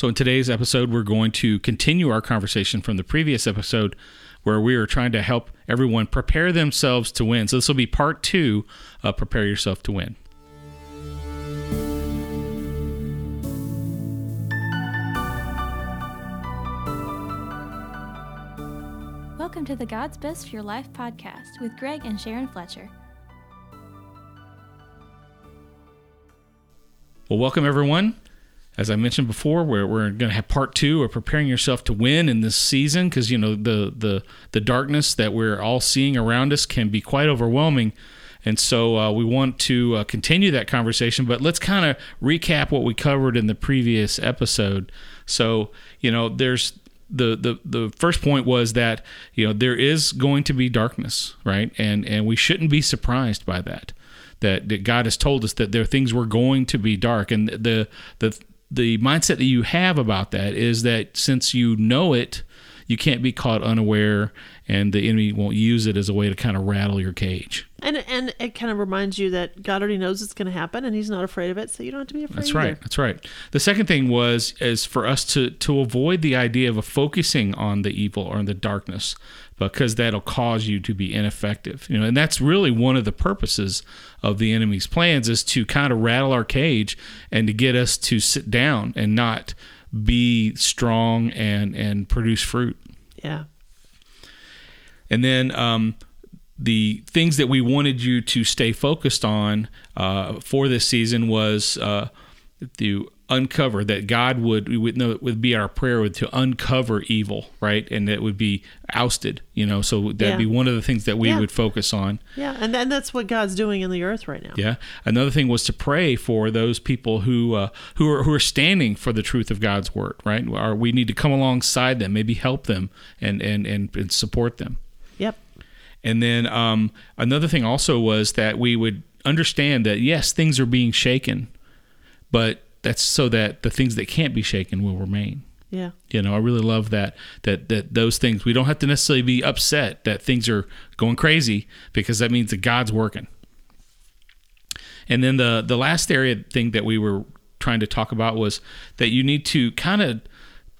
So, in today's episode, we're going to continue our conversation from the previous episode where we are trying to help everyone prepare themselves to win. So, this will be part two of Prepare Yourself to Win. Welcome to the God's Best for Your Life podcast with Greg and Sharon Fletcher. Well, welcome everyone. As I mentioned before, we're, we're going to have part two of preparing yourself to win in this season because you know the the the darkness that we're all seeing around us can be quite overwhelming, and so uh, we want to uh, continue that conversation. But let's kind of recap what we covered in the previous episode. So you know, there's the, the the first point was that you know there is going to be darkness, right? And and we shouldn't be surprised by that. That, that God has told us that there are things we're going to be dark, and the the the mindset that you have about that is that since you know it, you can't be caught unaware, and the enemy won't use it as a way to kind of rattle your cage. And and it kind of reminds you that God already knows it's going to happen, and He's not afraid of it, so you don't have to be afraid. That's either. right. That's right. The second thing was is for us to to avoid the idea of focusing on the evil or the darkness, because that'll cause you to be ineffective. You know, and that's really one of the purposes of the enemy's plans is to kind of rattle our cage and to get us to sit down and not be strong and and produce fruit. Yeah. And then um, the things that we wanted you to stay focused on uh, for this season was uh, to uncover that God would we would know it would be our prayer would to uncover evil, right, and that would be ousted. You know, so that'd Yeah. be one of the things that we Yeah. would focus on. Yeah, and then that's what God's doing in the earth right now. Yeah. Another thing was to pray for those people who uh, who are who are standing for the truth of God's word. Right. Or we need to come alongside them, maybe help them and and and, and support them. And then um, another thing also was that we would understand that yes, things are being shaken, but that's so that the things that can't be shaken will remain. Yeah. You know, I really love that that that those things we don't have to necessarily be upset that things are going crazy because that means that God's working. And then the the last area thing that we were trying to talk about was that you need to kind of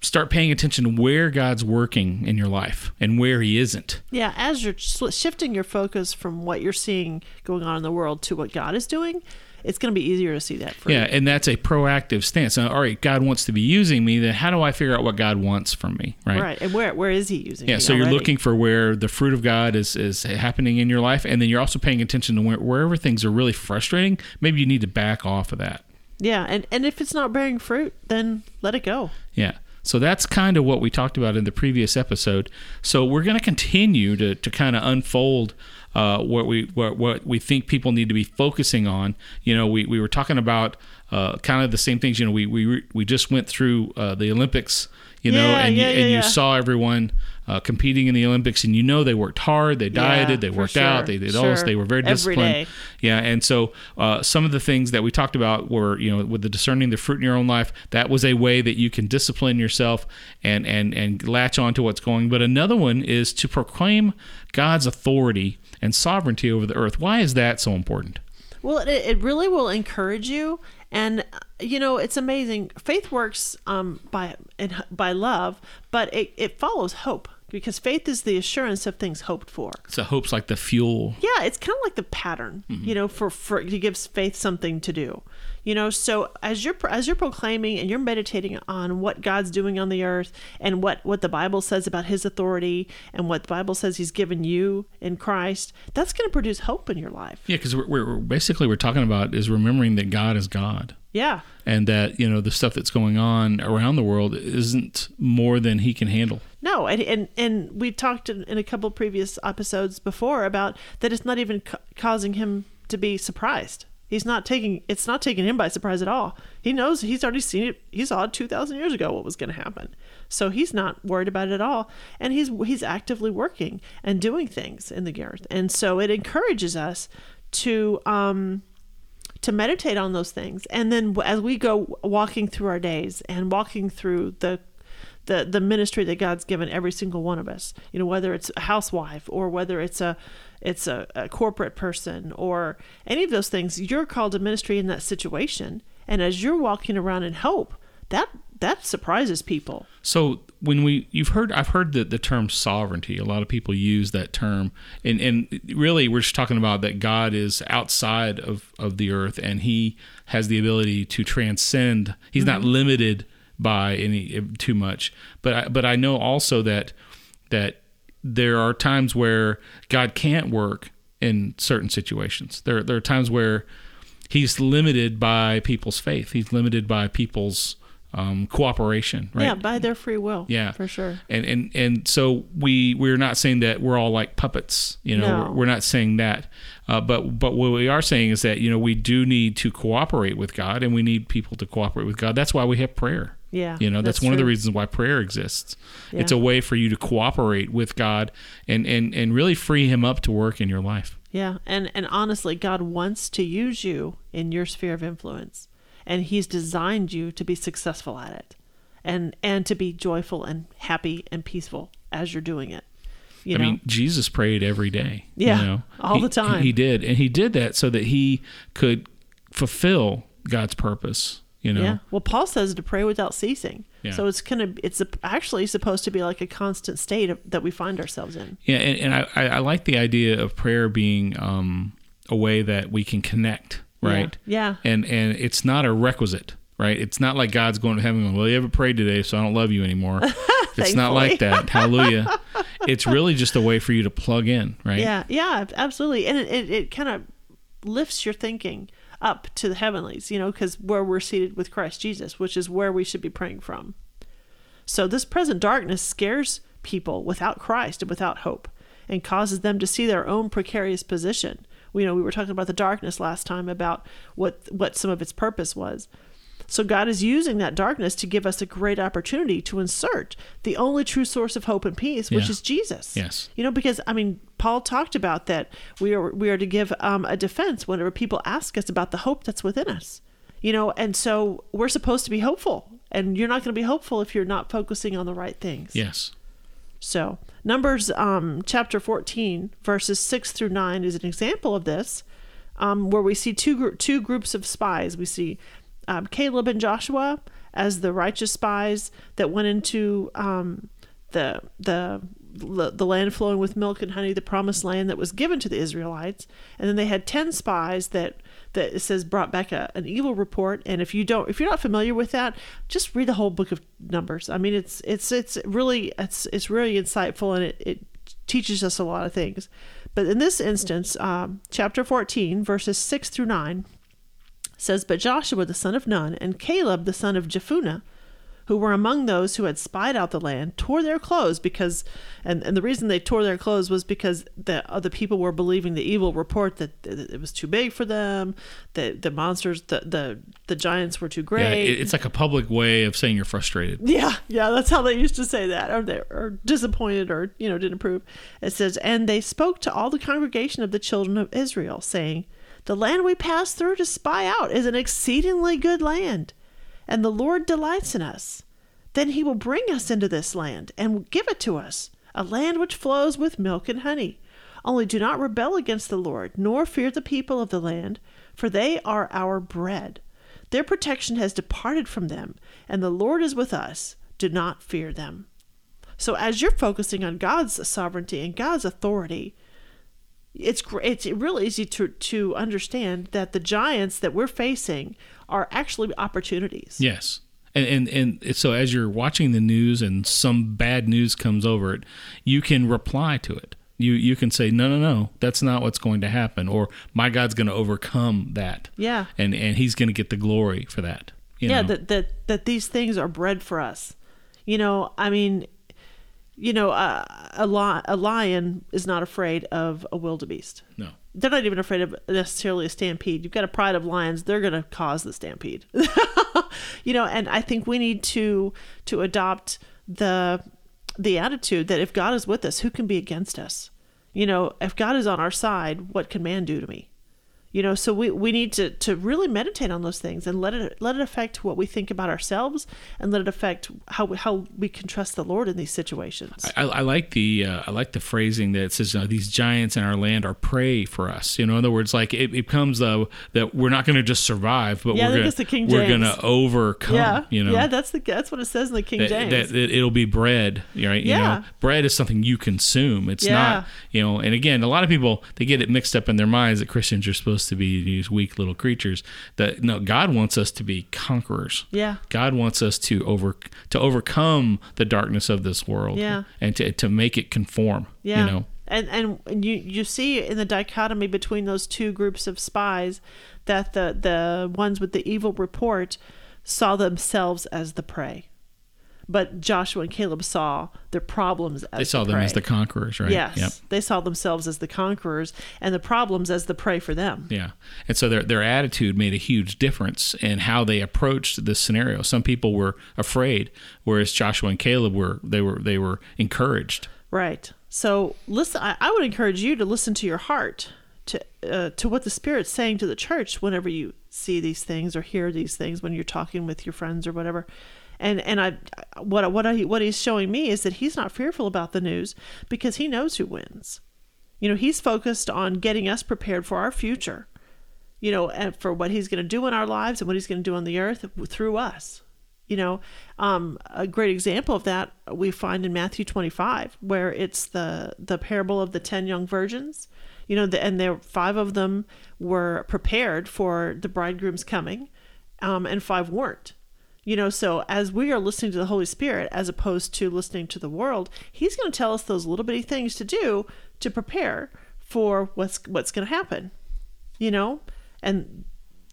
start paying attention to where God's working in your life and where he isn't. Yeah, as you're shifting your focus from what you're seeing going on in the world to what God is doing, it's going to be easier to see that fruit. Yeah, and that's a proactive stance. Now, all right, God wants to be using me. Then how do I figure out what God wants from me? Right. Right. And where where is he using Yeah. So you're looking for where the fruit of God is is happening in your life, and then you're also paying attention to where, wherever things are really frustrating. Maybe you need to back off of that. Yeah, and and if it's not bearing fruit, then let it go. Yeah. So that's kind of what we talked about in the previous episode. So we're going to continue to, to kind of unfold uh, what we what, what we think people need to be focusing on. You know, we, we were talking about uh, kind of the same things. You know, we we we just went through uh, the Olympics. You know, Yeah, and yeah, you, yeah, and you saw everyone uh, competing in the Olympics, and you know they worked hard, they dieted, they for worked out, they did all this, they were very disciplined. Yeah, and so uh, some of the things that we talked about were, you know, with the discerning the fruit in your own life, that was a way that you can discipline yourself and and and latch on to what's going. But another one is to proclaim God's authority and sovereignty over the earth. Why is that so important? Well, it, it really will encourage you, and you know it's amazing. Faith works um, by in, by love, but it, it follows hope because faith is the assurance of things hoped for. So hope's like the fuel. Yeah, it's kind of like the pattern, you know, for for it gives faith something to do. You know, so as you're as you're proclaiming and you're meditating on what God's doing on the earth and what what the Bible says about His authority and what the Bible says He's given you in Christ, that's going to produce hope in your life. Yeah, because we're, we're basically we're talking about is remembering that God is God. Yeah, And that you know the stuff that's going on around the world isn't more than He can handle. No, and and, and we talked in, in a couple previous episodes before about that it's not even ca- causing him to be surprised. He's not taking it's not taking him by surprise at all. He knows he's already seen it. He saw it two thousand years ago what was going to happen, so he's not worried about it at all. And he's he's actively working and doing things in the earth, and so it encourages us to um to meditate on those things and then as we go walking through our days and walking through the the the ministry that God's given every single one of us you know whether it's a housewife or whether it's a it's a, a corporate person or any of those things you're called to ministry in that situation and as you're walking around in hope that that surprises people. So when we you've heard I've heard the, the term sovereignty. A lot of people use that term, and and really we're just talking about that God is outside of of the earth, and He has the ability to transcend. He's not mm-hmm. limited by any eh, too much. But I, but I know also that that there are times where God can't work in certain situations. There there are times where He's limited by people's faith. He's limited by people's um, cooperation, right? Yeah, by their free will. Yeah, for sure. And and and so we we're not saying that we're all like puppets. You know, No. we're, not saying that. Uh, but but what we are saying is that you know we do need to cooperate with God, and we need people to cooperate with God. That's why we have prayer. Yeah, You know, that's, that's one of the reasons why prayer exists. It's a way for you to cooperate with God and and and really free Him up to work in your life. Yeah, and and honestly, God wants to use you in your sphere of influence, and He's designed you to be successful at it, and and to be joyful and happy and peaceful as you're doing it. You I know, mean, Jesus prayed every day. Yeah, you know? all He- the time. He did, and he did that so that he could fulfill God's purpose. You know, yeah. Well, Paul says to pray without ceasing. Yeah. So it's gonna it's actually supposed to be like a constant state of, that we find ourselves in. Yeah, and, and I, I I like the idea of prayer being um, a way that we can connect, right? Yeah. And and it's not a requisite, right? It's not like God's going to heaven going, well, you haven't prayed today, so I don't love you anymore. it's not like that. Hallelujah. it's really just a way for you to plug in, right? Yeah, yeah, absolutely. And it, it, it kind of lifts your thinking up to the heavenlies, you know, because where we're seated with Christ Jesus, which is where we should be praying from. So this present darkness scares people without Christ and without hope and causes them to see their own precarious position. We know we were talking about the darkness last time about what what some of its purpose was. So God is using that darkness to give us a great opportunity to insert the only true source of hope and peace, which Yeah. is Jesus. Yes. You know, because I mean, Paul talked about that we are we are to give um, a defense whenever people ask us about the hope that's within us. You know, and so we're supposed to be hopeful, and you're not going to be hopeful if you're not focusing on the right things. Yes. So Numbers um, chapter 14, verses 6 through 9 is an example of this, um, where we see two gr- two groups of spies. We see um, Caleb and Joshua as the righteous spies that went into um, the the the land flowing with milk and honey, the promised land that was given to the Israelites, and then they had ten spies that that says brought back a, an evil report. And if you don't, if you're not familiar with that, just read the whole book of Numbers. I mean, it's it's it's really it's it's really insightful and it, it teaches us a lot of things. But in this instance, um, chapter 14, verses 6 through 9 says, But Joshua the son of Nun and Caleb the son of Jephunneh, who were among those who had spied out the land, tore their clothes because, and, and the reason they tore their clothes was because the other people were believing the evil report that, that it was too big for them, that the monsters, the the, the giants were too great. Yeah. It, it's like a public way of saying you're frustrated. Yeah, yeah, that's how they used to say that, or they or disappointed, or you know, didn't approve. It says, and they spoke to all the congregation of the children of Israel, saying, "The land we passed through to spy out is an exceedingly good land, and the Lord delights in us. Then He will bring us into this land and will give it to us, a land which flows with milk and honey. Only do not rebel against the Lord, nor fear the people of the land, for they are our bread." Their protection has departed from them, and the Lord is with us. Do not fear them. So, as you're focusing on God's sovereignty and God's authority, it's it's really easy to to understand that the giants that we're facing are actually opportunities. Yes. And, and and so as you're watching the news and some bad news comes over it, you can reply to it. You you can say no no no that's not what's going to happen or my God's going to overcome that. Yeah. And and he's going to get the glory for that. you yeah, know? that that that these things are bread for us. You know, I mean, you know, uh, a li- a lion is not afraid of a wildebeest. no. they're not even afraid of necessarily a stampede. You've got a pride of lions; they're going to cause the stampede. you know, and I think we need to to adopt the the attitude that if God is with us, who can be against us? You know, if God is on our side, what can man do to me? You know, so we, we need to, to really meditate on those things and let it let it affect what we think about ourselves and let it affect how we, how we can trust the Lord in these situations. I, I like the uh, I like the phrasing that says uh, these giants in our land are prey for us. You know, in other words, like it, it becomes the that we're not going to just survive, but Yeah, we're think gonna, the King we're going to overcome. yeah, You know, yeah, that's the that's what it says in the King that, James. that, that it'll be bread, right? You Yeah. know, bread is something you consume. It's Yeah. not, you know. And again, a lot of people they get it mixed up in their minds that Christians are supposed to be these weak little creatures. That no, God wants us to be conquerors. yeah, God wants us to over to overcome the darkness of this world. Yeah. and to to make it conform. yeah. you know. And and you you see in the dichotomy between those two groups of spies that the the ones with the evil report saw themselves as the prey. But Joshua and Caleb saw their problems as They saw the them as the conquerors, right? Yes, Yep. they saw themselves as the conquerors and the problems as the prey for them. Yeah. And so their their attitude made a huge difference in how they approached this scenario. Some people were afraid, whereas Joshua and Caleb were they were they were encouraged. Right. So listen. I, I would encourage you to listen to your heart, to uh, to what the Spirit's saying to the church whenever you see these things or hear these things when you're talking with your friends or whatever. And and I what what I, what he's showing me is that he's not fearful about the news because he knows who wins. You know, he's focused on getting us prepared for our future. You know, and for what he's going to do in our lives and what he's going to do on the earth through us. You know, um, a great example of that we find in Matthew 25, where it's the the parable of the ten young virgins. You know, the, and there five of them were prepared for the bridegroom's coming, um, and five weren't. You know, so as we are listening to the Holy Spirit, as opposed to listening to the world, He's going to tell us those little bitty things to do to prepare for what's what's going to happen. You know, and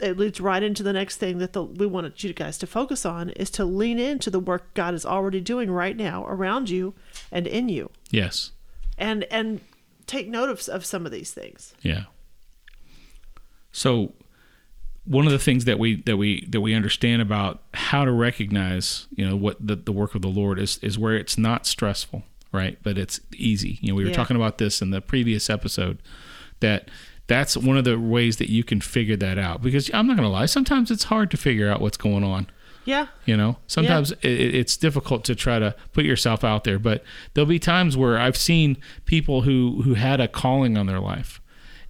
it leads right into the next thing that the, we wanted you guys to focus on is to lean into the work God is already doing right now around you and in you, Yes. and and take note of, of some of these things. Yeah. So one of the things that we that we that we understand about how to recognize, you know, what the, the work of the Lord is is where it's not stressful, right? But it's easy. You know, we were Yeah. talking about this in the previous episode that that's one of the ways that you can figure that out because I'm not going to lie, sometimes it's hard to figure out what's going on. Yeah, You know, sometimes it, it's difficult to try to put yourself out there, but there'll be times where I've seen people who who had a calling on their life,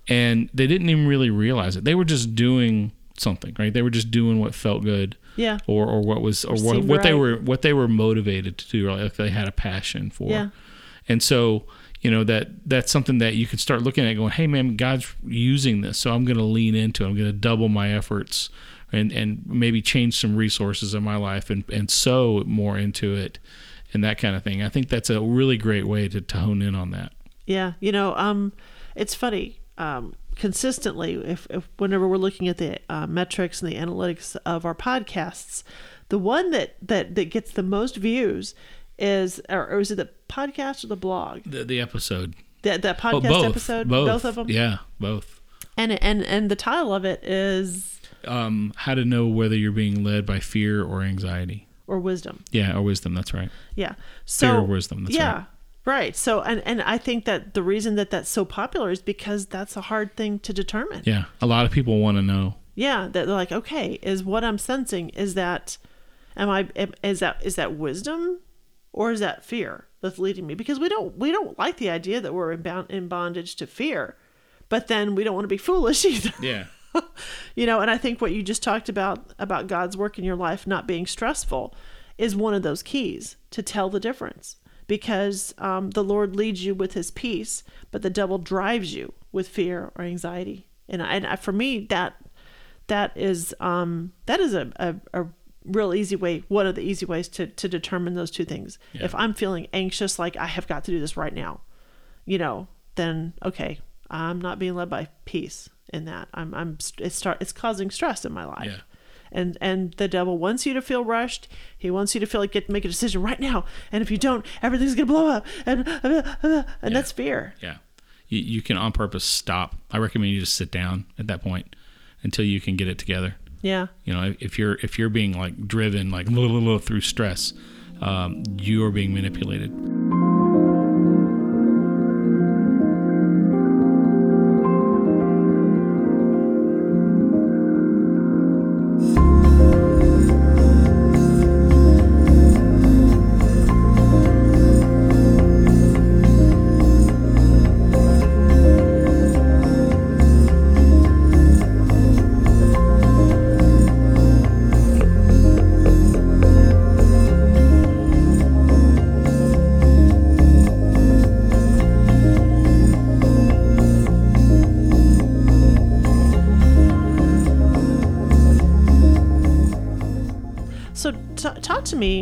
and they didn't even really realize it. They were just doing something, right? They were just doing what felt good, yeah, or or what was or what, what they were what they were motivated to do, or like they had a passion for. Yeah. And so, you know, that that's something that you could start looking at going, hey man, God's using this. So I'm gonna lean into it. I'm gonna double my efforts and, and maybe change some resources in my life and, and sow more into it and that kind of thing. I think that's a really great way to, to hone in on that. yeah. You know, um, it's funny. Um, consistently, if, if whenever we're looking at the uh, metrics and the analytics of our podcasts, the one that that that gets the most views is, or, or is it the podcast or the blog? The, the episode. That that Oh, podcast both. episode, both. of them. Yeah, both. And and and the title of it is Um, how to know whether you're being led by fear or anxiety. or wisdom. Yeah, or wisdom. That's right. Yeah. So Fear or wisdom, that's yeah. right. Right. So and and I think that the reason that that's so popular is because that's a hard thing to determine. Yeah, a lot of people want to know. Yeah, that they're like, okay, is what I'm sensing is that am I is that is that wisdom or is that fear that's leading me? Because we don't we don't like the idea that we're in, bound, in bondage to fear, but then we don't want to be foolish either. Yeah. you know and i think what you just talked about about god's work in your life not being stressful is one of those keys to tell the difference because um, the lord leads you with his peace but the devil drives you with fear or anxiety and, I, and I, for me that that is um, that is a, a, a real easy way one of the easy ways to, to determine those two things Yeah. if i'm feeling anxious like i have got to do this right now you know, then okay, I'm not being led by peace in that. I'm I'm it's start it's causing stress in my life. Yeah. And and the devil wants you to feel rushed. He wants you to feel like get make a decision right now. And if you don't, everything's gonna blow up. And uh, uh, uh, and that's fear. Yeah. You, you can on purpose stop. I recommend you just sit down at that point until you can get it together. Yeah. You know, if you're if you're being like driven like through stress, um, you are being manipulated.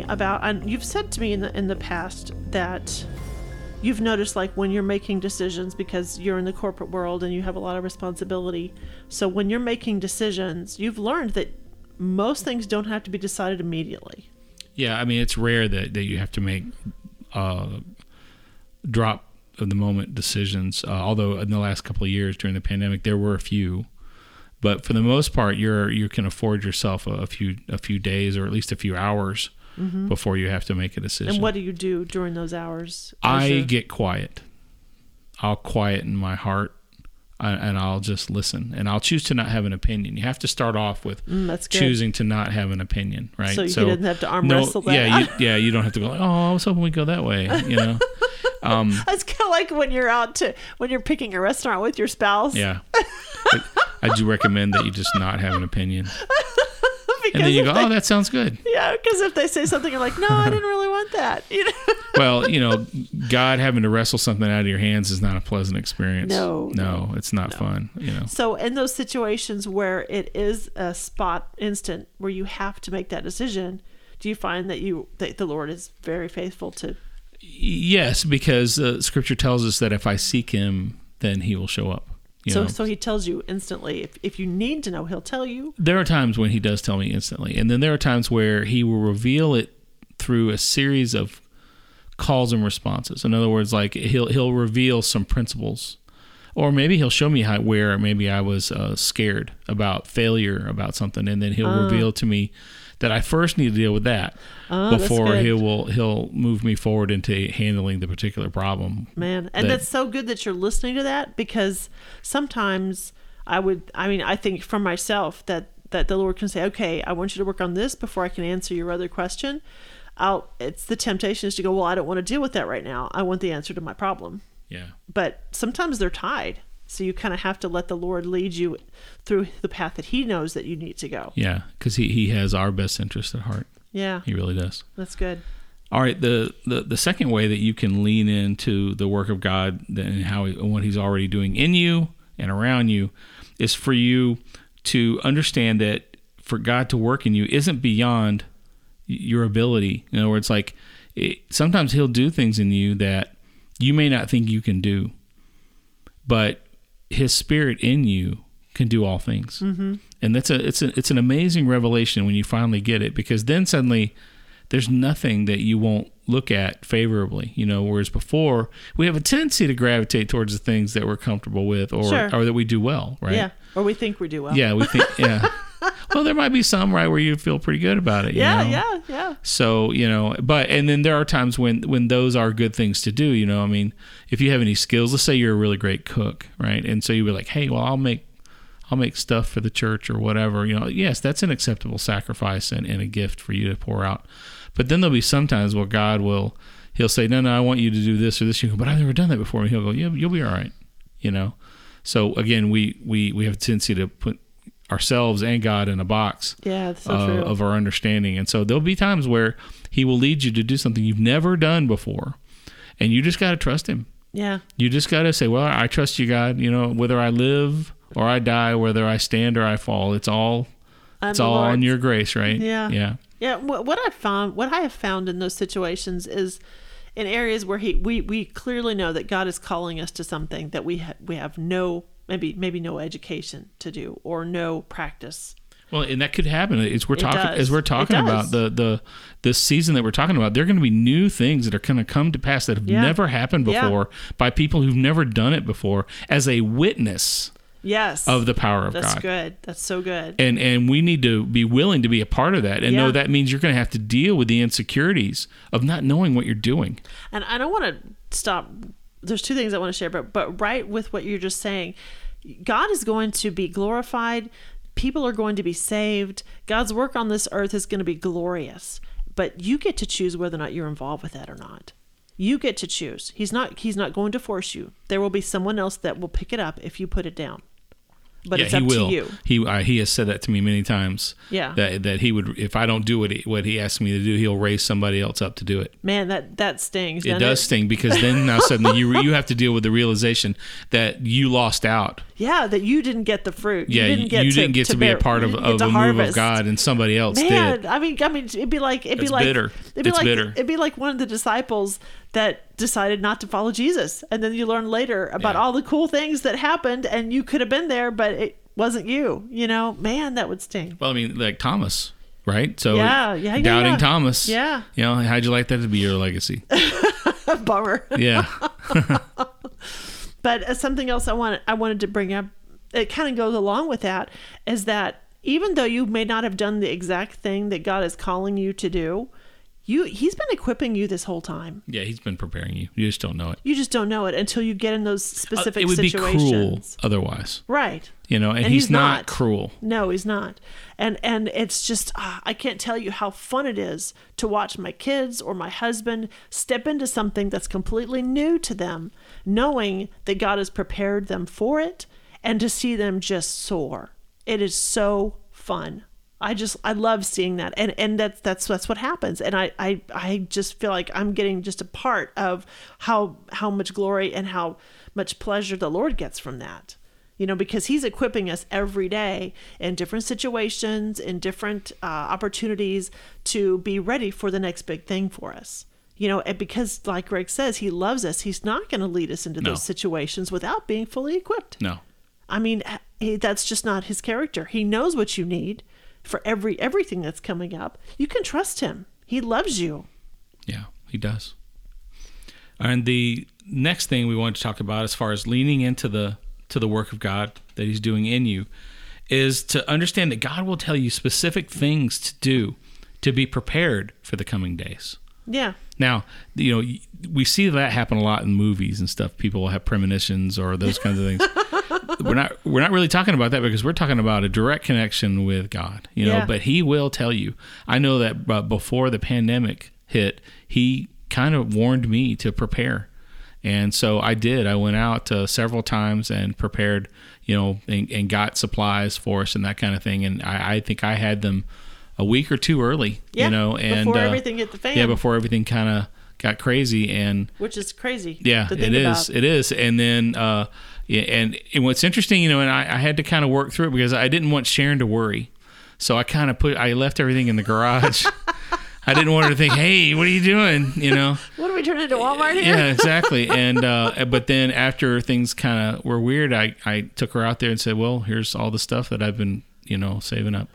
About and you've said to me in the in the past that you've noticed like when you're making decisions because you're in the corporate world and you have a lot of responsibility. So when you're making decisions, you've learned that most things don't have to be decided immediately. Yeah, I mean it's rare that, that you have to make uh, drop of the moment decisions. Uh, although in the last couple of years during the pandemic, there were a few, but for the most part, you're you can afford yourself a, a few a few days or at least a few hours before you have to make a decision. And what do you do during those hours? I get quiet. I'll quieten my heart uh, and I'll just listen and I'll choose to not have an opinion. You have to start off with Mm, choosing to not have an opinion, right? So he doesn't have to arm no, wrestle that. Yeah, you, yeah, you don't have to go like, "Oh, I was hoping we'd go that way," you know. Um, It's kind of like when you're out to when you're picking a restaurant with your spouse. yeah. I do recommend that you just not have an opinion. And then you go, they- "Oh, that sounds good." yeah, because if they say something, you're like, no, I didn't really want that. You know? Well, you know, God having to wrestle something out of your hands is not a pleasant experience. No, no, it's not fun. You know, So in those situations where it is a spot instant where you have to make that decision, do you find that you that the Lord is very faithful to? yes, because uh, Scripture tells us that if I seek Him, then He will show up. So know? so He tells you instantly. If if you need to know, He'll tell you. there are times when He does tell me instantly, and then there are times where He will reveal it through a series of calls and responses. In other words, like He'll He'll reveal some principles. Or maybe he'll show me how, where maybe I was uh, scared about failure about something, and then he'll reveal to me that I first need to deal with that Oh, before he will he'll move me forward into handling the particular problem. Man, and that- that's so good that you're listening to that because sometimes I would I mean, I think for myself that that the Lord can say, "Okay, I want you to work on this before I can answer your other question." I'll it's the temptation is to go, "Well, I don't want to deal with that right now. I want the answer to my problem." Yeah, But sometimes they're tied. So you kind of have to let the Lord lead you through the path that he knows that you need to go. yeah, because he he has our best interest at heart. Yeah, He really does. that's good. All right, the, the the second way that you can lean into the work of God and how he, what He's already doing in you and around you is for you to understand that for God to work in you isn't beyond your ability. In other words, like it, sometimes He'll do things in you that you may not think you can do, but His Spirit in you can do all things, mm-hmm. and that's a it's a it's an amazing revelation when you finally get it because then suddenly there's nothing that you won't look at favorably, you know. Whereas before, we have a tendency to gravitate towards the things that we're comfortable with, or Sure. or that we do well, right? Yeah. Or we think we do well. Yeah, we think. Yeah. well, there might be some right where you feel pretty good about it. you Yeah, know? yeah, yeah. So you know, but and then there are times when when those are good things to do. You know, I mean, if you have any skills, let's say you're a really great cook, right? And so you be like, hey, well, I'll make I'll make stuff for the church or whatever. You know, yes, that's an acceptable sacrifice and, and a gift for you to pour out. But then there'll be sometimes where God will He'll say, no, no, I want you to do this or this. You go, but I've never done that before. And He'll go, yeah, you'll be all right. You know. So again, we we we have a tendency to put ourselves and God in a box Yeah, so uh, of our understanding. And so there'll be times where he will lead you to do something you've never done before. And you just got to trust him. Yeah. You just got to say, well, I trust you, God. You know, whether I live or I die, whether I stand or I fall, it's all I'm it's all on your grace, right? Yeah. Yeah. Yeah, what, what I found, what I have found in those situations is in areas where he we we clearly know that God is calling us to something that we ha- we have no maybe maybe no education to do or no practice. Well, and that could happen. As we're talking, as we're talking about the the this season that we're talking about, there are going to be new things that are going to come to pass that have Yeah. never happened Yeah. before by people who've never done it before as a witness Yes, of the power of that's God. That's good. That's so good. and and we need to be willing to be a part of that and know that means you're going to have to deal with the insecurities of not knowing what you're doing And I don't want to stop. There's two things I want to share, but but right with what you're just saying, God is going to be glorified. People are going to be saved. God's work on this earth is going to be glorious. But you get to choose whether or not you're involved with that or not. You get to choose. He's not. He's not going to force you. There will be someone else that will pick it up if you put it down. But yeah, it's he will. to you. He uh, he has said that to me many times. Yeah. That that he would if I don't do what he, what he asks me to do, he'll raise somebody else up to do it. Man, that that stings. It does sting because then now suddenly you you have to deal with the realization that you lost out. Yeah, that you didn't get the fruit. Yeah, you didn't get you to, didn't get to, be bear- a part of, of to a move of harvest. God, and somebody else Man, did. I mean, I mean, it'd be like it'd be It's like bitter. It'd be It's like bitter. it'd be like one of the disciples that decided not to follow Jesus, and then you learn later about Yeah. all the cool things that happened, and you could have been there, but it wasn't you. You know, man, that would sting. Well, I mean, like Thomas, right? So Yeah, yeah, yeah, doubting yeah. Thomas. Yeah. You know, how'd you like that to be your legacy? Bummer. Yeah. But uh, something else I wanted I wanted to bring up, it kind of goes along with that, is that even though you may not have done the exact thing that God is calling you to do, you He's been equipping you this whole time. yeah, he's been preparing you. You just don't know it. You just don't know it until you get in those specific Uh, it would be situations. cruel otherwise. Right. You know, and, And he's, he's not, not. cruel. No, he's not. And and it's just ah, I can't tell you how fun it is to watch my kids or my husband step into something that's completely new to them, knowing that God has prepared them for it and to see them just soar. It is so fun. I just I love seeing that. And and that's that's that's what happens. And I I I just feel like I'm getting just a part of how how much glory and how much pleasure the Lord gets from that you know because he's equipping us every day in different situations in different uh, opportunities to be ready for the next big thing for us you know and because like greg says he loves us he's not going to lead us into No. those situations without being fully equipped No. i mean he, that's just not his character he knows what you need for every everything that's coming up you can trust him he loves you Yeah, he does. And the next thing we want to talk about as far as leaning into the to the work of God that he's doing in you is to understand that God will tell you specific things to do to be prepared for the coming days. yeah Now, you know, we see that happen a lot in movies and stuff. People will have premonitions or those kinds of things. we're not we're not really talking about that because we're talking about a direct connection with God, you know. Yeah. But He will tell you. I know that uh, before the pandemic hit, He kind of warned me to prepare, and so I did. I went out uh, several times and prepared, you know, and, and got supplies for us and that kind of thing. And I, I think I had them a week or two early, Yeah, you know, and before uh, everything hit the fan. yeah, before everything kind of got crazy, and which is crazy yeah, it is, about. it is, and then uh, yeah, and, and what's interesting, you know, and I, I had to kind of work through it because I didn't want Sharon to worry, so I kind of put, I left everything in the garage. I didn't want her to think, "Hey, what are you doing?" You know. what are we turning into walmart here Yeah, exactly. And uh, but then after things kind of were weird, I I took her out there and said, "Well, here's all the stuff that I've been, you know, saving up."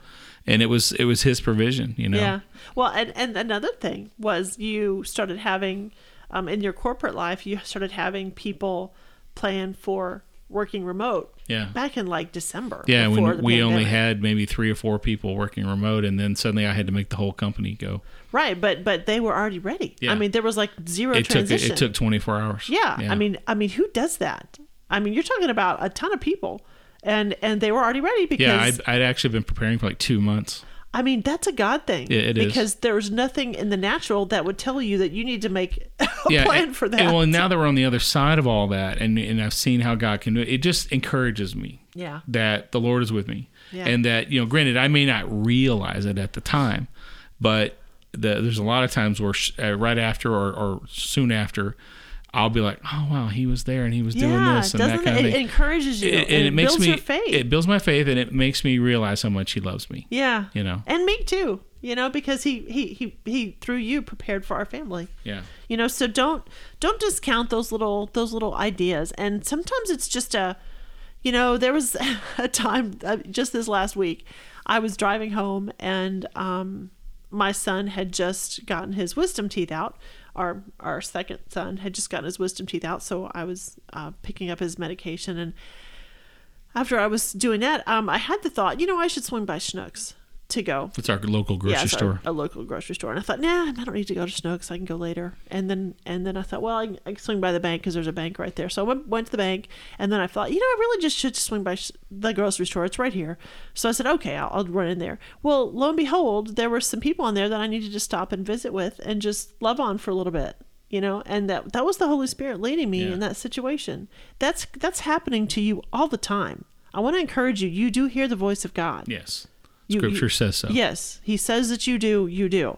And it was it was his provision, you know. Yeah. Well, and, and another thing was you started having, um, in your corporate life, you started having people plan for working remote. Yeah. Back in like December. Yeah, when we only had maybe three or four people working remote, and then suddenly I had to make the whole company go. Right, but but they were already ready. Yeah. I mean, there was like zero It took it took 24 hours. yeah, I mean, I mean, who does that? I mean, you're talking about a ton of people, and and they were already ready because yeah, I'd, I'd actually been preparing for like two months. I mean, that's a God thing. Yeah, it is. because there's nothing in the natural that would tell you that you need to make a yeah, plan and- for that. and well, now that we're on the other side of all that, and and I've seen how God can do it, it just encourages me. Yeah. that the Lord is with me, Yeah. and that you know, granted, I may not realize it at the time, but the, there's a lot of times where sh- uh, right after or, or soon after, I'll be like, oh wow, he was there and he was doing yeah, this and that kind it? of thing. It encourages you It- and it, makes builds me your faith. it builds my faith and it makes me realize how much he loves me. yeah, You know. and me too. You know, because he he he he through you prepared for our family. Yeah. You know, so don't don't discount those little those little ideas. And sometimes it's just a, you know, there was a time uh, just this last week, I was driving home and um, my son had just gotten his wisdom teeth out. Our our second son had just gotten his wisdom teeth out, so I was uh, picking up his medication. And after I was doing that, um, I had the thought, you know, I should swing by Schnucks to go It's our local grocery yeah, it's our- store. a local grocery store. And I thought, nah, I don't need to go to Snow because I can go later. And then and then I thought, well, I can, I can swing by the bank because there's a bank right there. So I went, went to the bank, and then I thought, you know, I really just should swing by sh- the grocery store. It's right here. So I said, okay, I'll, I'll run in there. Well, lo and behold, there were some people in there that I needed to stop and visit with and just love on for a little bit. You know, and that that was the Holy Spirit leading me Yeah. in that situation. That's that's happening to you all the time. I want to encourage you. You do hear the voice of God. Yes. You- Scripture you- says so. Yes, he says that you do. You do.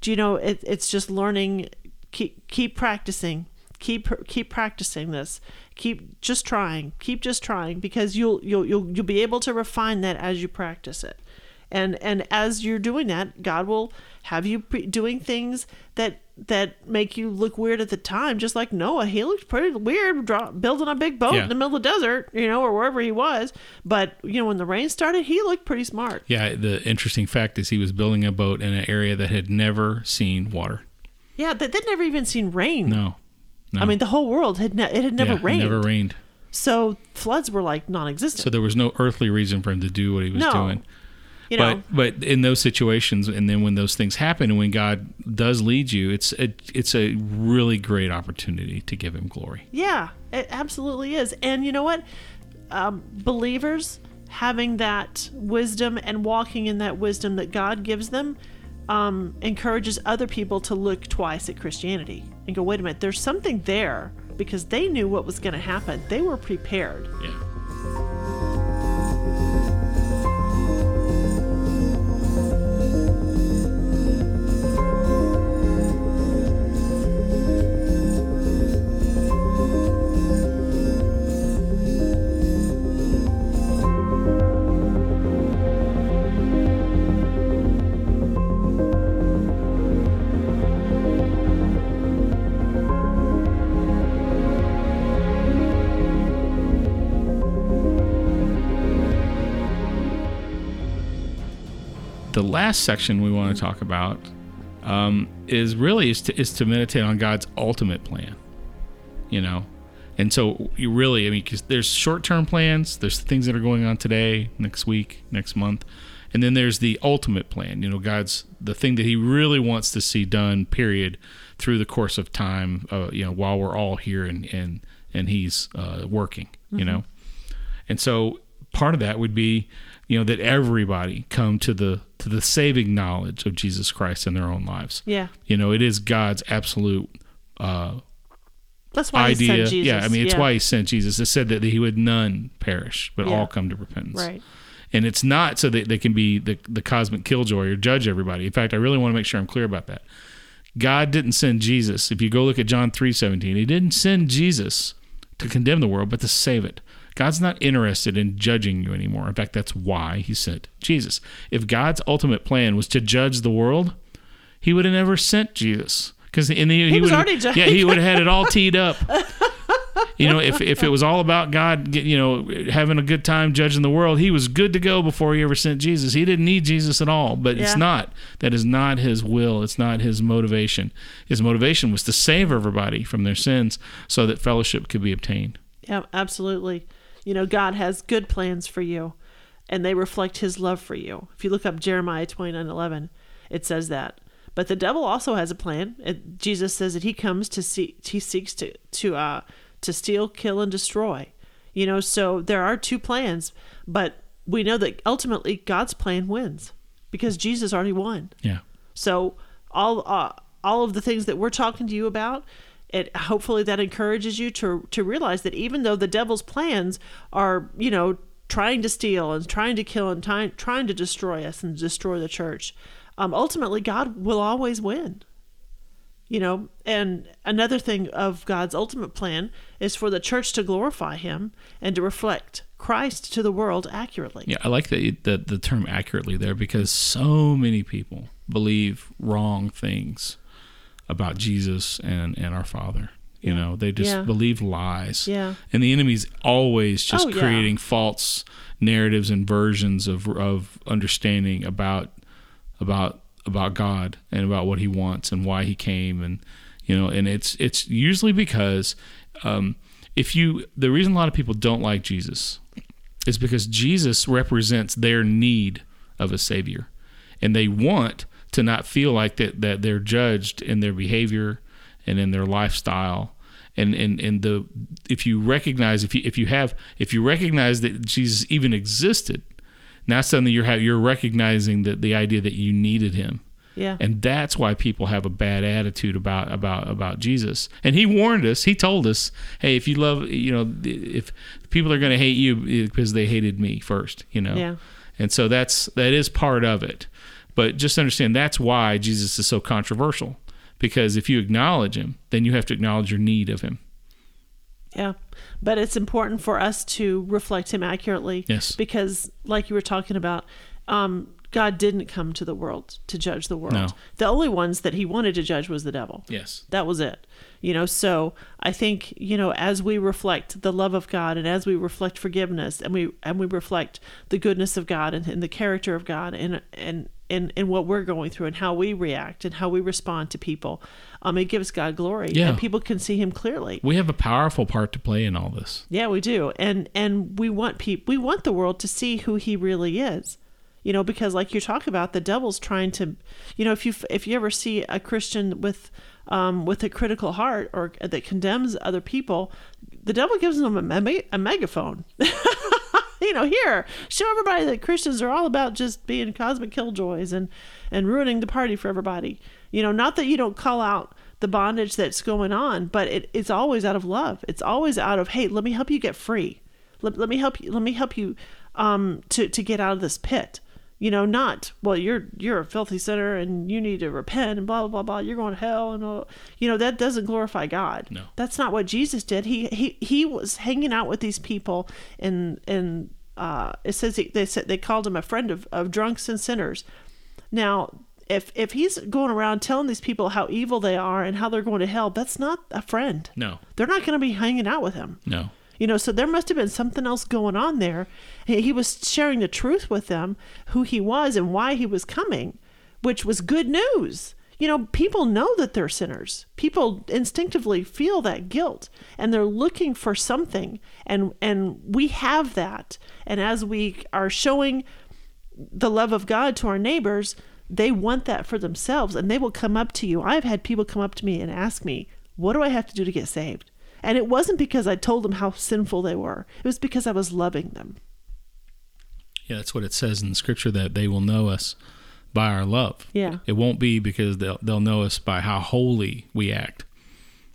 Do you know? It, it's just learning. Keep keep practicing. Keep keep practicing this. Keep just trying. Keep just trying because you'll you'll you'll you'll be able to refine that as you practice it. And and as you're doing that, God will have you pre- doing things that that make you look weird at the time. Just like Noah, he looked pretty weird draw, building a big boat Yeah. in the middle of the desert, you know, or wherever he was. But you know, when the rain started, he looked pretty smart. Yeah, the interesting fact is he was building a boat in an area that had never seen water. Yeah, they, they'd never even seen rain. No. No. I mean, the whole world had ne- it had never Yeah, it rained. Never rained. So floods were like non-existent. So there was no earthly reason for him to do what he was No. doing. You know, but but in those situations, and then when those things happen, and when God does lead you, it's a, it's a really great opportunity to give Him glory. yeah, it absolutely is. And you know what? Um, believers having that wisdom and walking in that wisdom that God gives them um, encourages other people to look twice at Christianity and go, wait a minute, there's something there because they knew what was going to happen. They were prepared. Yeah. The last section we want to talk about um, is really is to, is to meditate on God's ultimate plan. You know, and so you really, I mean, because there's short term plans, there's things that are going on today, next week, next month, and then there's the ultimate plan. You know, God's the thing that He really wants to see done. Period. Through the course of time, uh, you know, while we're all here and and and He's uh, working. You know, and so part of that would be, you know, that everybody come to the to the saving knowledge of Jesus Christ in their own lives. Yeah. You know, it is God's absolute uh, That's why he idea. sent Jesus. Yeah, I mean, it's why He sent Jesus. It said that He would none perish, but Yeah. all come to repentance. Right. And it's not so that they can be the, the cosmic killjoy or judge everybody. In fact, I really want to make sure I'm clear about that. God didn't send Jesus. If you go look at John 3:17, he didn't send Jesus to condemn the world, but to save it. God's not interested in judging you anymore. In fact, that's why he sent Jesus. If God's ultimate plan was to judge the world, he would have never sent Jesus. Because he, he, was would already judged. yeah he would have had it all teed up. You know, if if it was all about God, you know, having a good time judging the world, he was good to go before he ever sent Jesus. He didn't need Jesus at all, but Yeah. it's not. That is not his will. It's not his motivation. His motivation was to save everybody from their sins so that fellowship could be obtained. Yeah, absolutely. You know, God has good plans for you, and they reflect His love for you. If you look up Jeremiah twenty nine eleven, it says that. But the devil also has a plan. It, Jesus says that he comes to see, he seeks to to uh to steal, kill, and destroy. You know, so there are two plans, but we know that ultimately God's plan wins because Jesus already won. Yeah. So all uh, all of the things that we're talking to you about, it hopefully that encourages you to to realize that even though the devil's plans are, you know, trying to steal and trying to kill and trying trying to destroy us and destroy the church, um, ultimately God will always win. You know, and another thing of God's ultimate plan is for the church to glorify Him and to reflect Christ to the world accurately. Yeah, I like the, the the term accurately there because so many people believe wrong things about Jesus and and our Father. You know, they just Yeah. believe lies. Yeah. And the enemy's always just Oh, yeah. creating false narratives and versions of of understanding about about about God and about what He wants and why He came and you know and it's it's usually because um, if you the reason a lot of people don't like Jesus is because Jesus represents their need of a savior and they want to not feel like that that they're judged in their behavior and in their lifestyle and and and the if you recognize if you if you have if you recognize that Jesus even existed now suddenly you're you're recognizing that the idea that you needed him Yeah. And that's why people have a bad attitude about about about Jesus. And he warned us. He told us, "Hey, if you love, you know, if people are going to hate you eh, because they hated me first, you know." Yeah. And so that's that is part of it. But just understand that's why Jesus is so controversial because if you acknowledge him, then you have to acknowledge your need of him. Yeah. But it's important for us to reflect him accurately. Yes. Because, like you were talking about, um, God didn't come to the world to judge the world. No. The only ones that he wanted to judge was the devil. Yes. That was it. You know, so I think, you know, as we reflect the love of God and as we reflect forgiveness and we and we reflect the goodness of God and, and the character of God and and and, and what we're going through and how we react and how we respond to people, um, it gives God glory. Yeah. And people can see him clearly. We have a powerful part to play in all this. Yeah, we do. And and we want people we want the world to see who he really is. You know, because like you talk about, the devil's trying to, you know, if you if you ever see a Christian with um, with a critical heart or that condemns other people, the devil gives them a, me- a megaphone. you know, here, show everybody that Christians are all about just being cosmic killjoys and and ruining the party for everybody. You know, not that you don't call out the bondage that's going on, but it, it's always out of love. It's always out of, hey, let me help you get free. Let, let me help you. Let me help you um, to to get out of this pit. You know, not well. You're you're a filthy sinner and you need to repent and blah blah blah blah. You're going to hell and all. You know that doesn't glorify God. No. that's not what Jesus did. He he he was hanging out with these people and and uh, it says he, they said they called him a friend of, of drunks and sinners. Now, if if he's going around telling these people how evil they are and how they're going to hell, that's not a friend. No. They're not going to be hanging out with him. No. You know, so there must have been something else going on there. He was sharing the truth with them, who he was and why he was coming, which was good news. You know, people know that they're sinners. People instinctively feel that guilt and they're looking for something and and we have that. And as we are showing the love of God to our neighbors, they want that for themselves and they will come up to you. I've had people come up to me and ask me, What do I have to do to get saved? And it wasn't because I told them how sinful they were, it was because I was loving them. Yeah, that's what it says in the scripture that they will know us by our love. Yeah. It won't be because they'll they'll know us by how holy we act.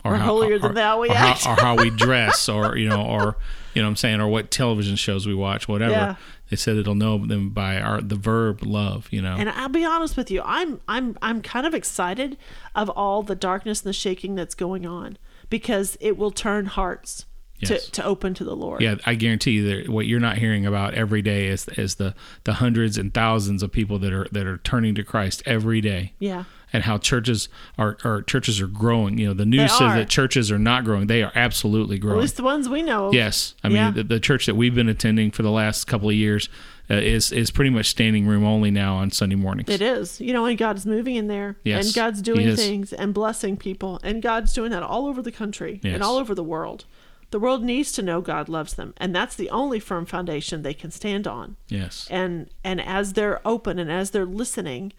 Or holier than thou we or act. How, or how we dress or you know or you know what I'm saying or what television shows we watch, whatever. Yeah. They said it'll know them by our the verb love, you know. And I'll be honest with you, I'm I'm I'm kind of excited of all the darkness and the shaking that's going on because it will turn hearts Yes. to, to open to the Lord. Yeah, I guarantee you that what you're not hearing about every day is is the the hundreds and thousands of people that are that are turning to Christ every day. Yeah. And how churches are, are churches are growing. You know, the news They says are. that churches are not growing. They are absolutely growing. At least the ones we know. Yes, I mean Yeah. the, the church that we've been attending for the last couple of years uh, is is pretty much standing room only now on Sunday mornings. It is. You know, and God's moving in there. Yes, and God's doing things and blessing people. And God's doing that all over the country Yes. and all over the world. The world needs to know God loves them. And that's the only firm foundation they can stand on. Yes, And and as they're open and as they're listening,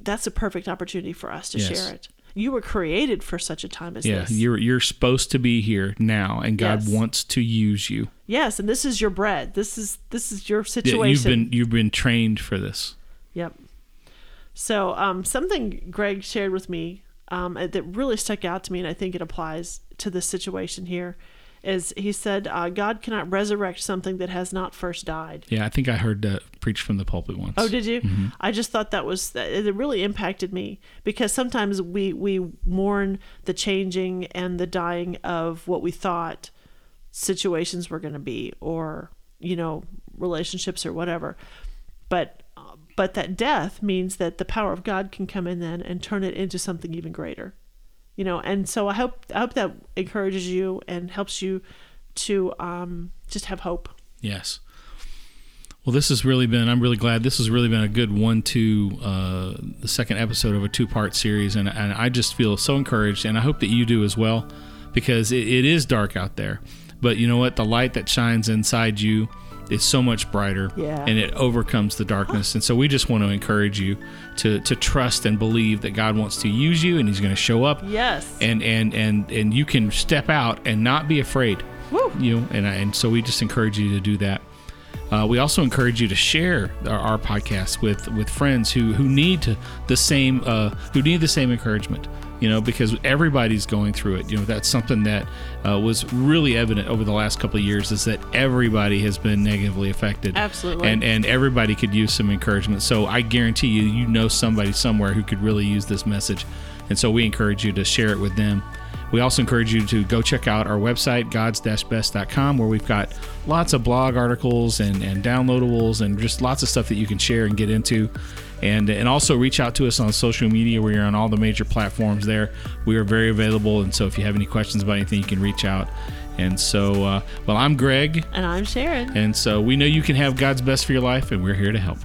that's a perfect opportunity for us to Yes. share it. You were created for such a time as yeah. this. You're you're supposed to be here now, and God Yes. wants to use you. yes, and this is your bread. This is this is your Yeah, situation. You've been you've been trained for this. Yep. So, um, something Greg shared with me um, that really stuck out to me, and I think it applies to this situation here, is he said, uh, God cannot resurrect something that has not first died. Yeah, I think I heard that preached from the pulpit once. Oh, did you? I just thought that was that it really impacted me because sometimes we we mourn the changing and the dying of what we thought situations were going to be or you know relationships or whatever. But uh, but that death means that the power of God can come in then and turn it into something even greater. You know, and so I hope I hope that encourages you and helps you to um, just have hope. Yes. Well, this has really been. I'm really glad. This has really been a good one-two, uh, the second episode of a two-part series, and and I just feel so encouraged, and I hope that you do as well, because it, it is dark out there, but you know what? The light that shines inside you is so much brighter, Yeah. and it overcomes the darkness. And so we just want to encourage you to to trust and believe that God wants to use you, and He's going to show up, Yes. and and and and you can step out and not be afraid Woo. you know, and I, and so we just encourage you to do that. Uh, we also encourage you to share our, our podcast with with friends who who need to the same uh, who need the same encouragement. You know, because everybody's going through it. You know, that's something that uh, was really evident over the last couple of years is that everybody has been negatively affected. Absolutely. And and everybody could use some encouragement. So I guarantee you, you know somebody somewhere who could really use this message. And so we encourage you to share it with them. We also encourage you to go check out our website, gods-best.com, where we've got lots of blog articles and, and downloadables and just lots of stuff that you can share and get into. And, and also reach out to us on social media. We are on all the major platforms there. We are very available. And so if you have any questions about anything, you can reach out. And so, uh, well, I'm Greg. And I'm Sharon. And so we know you can have God's best for your life, and we're here to help.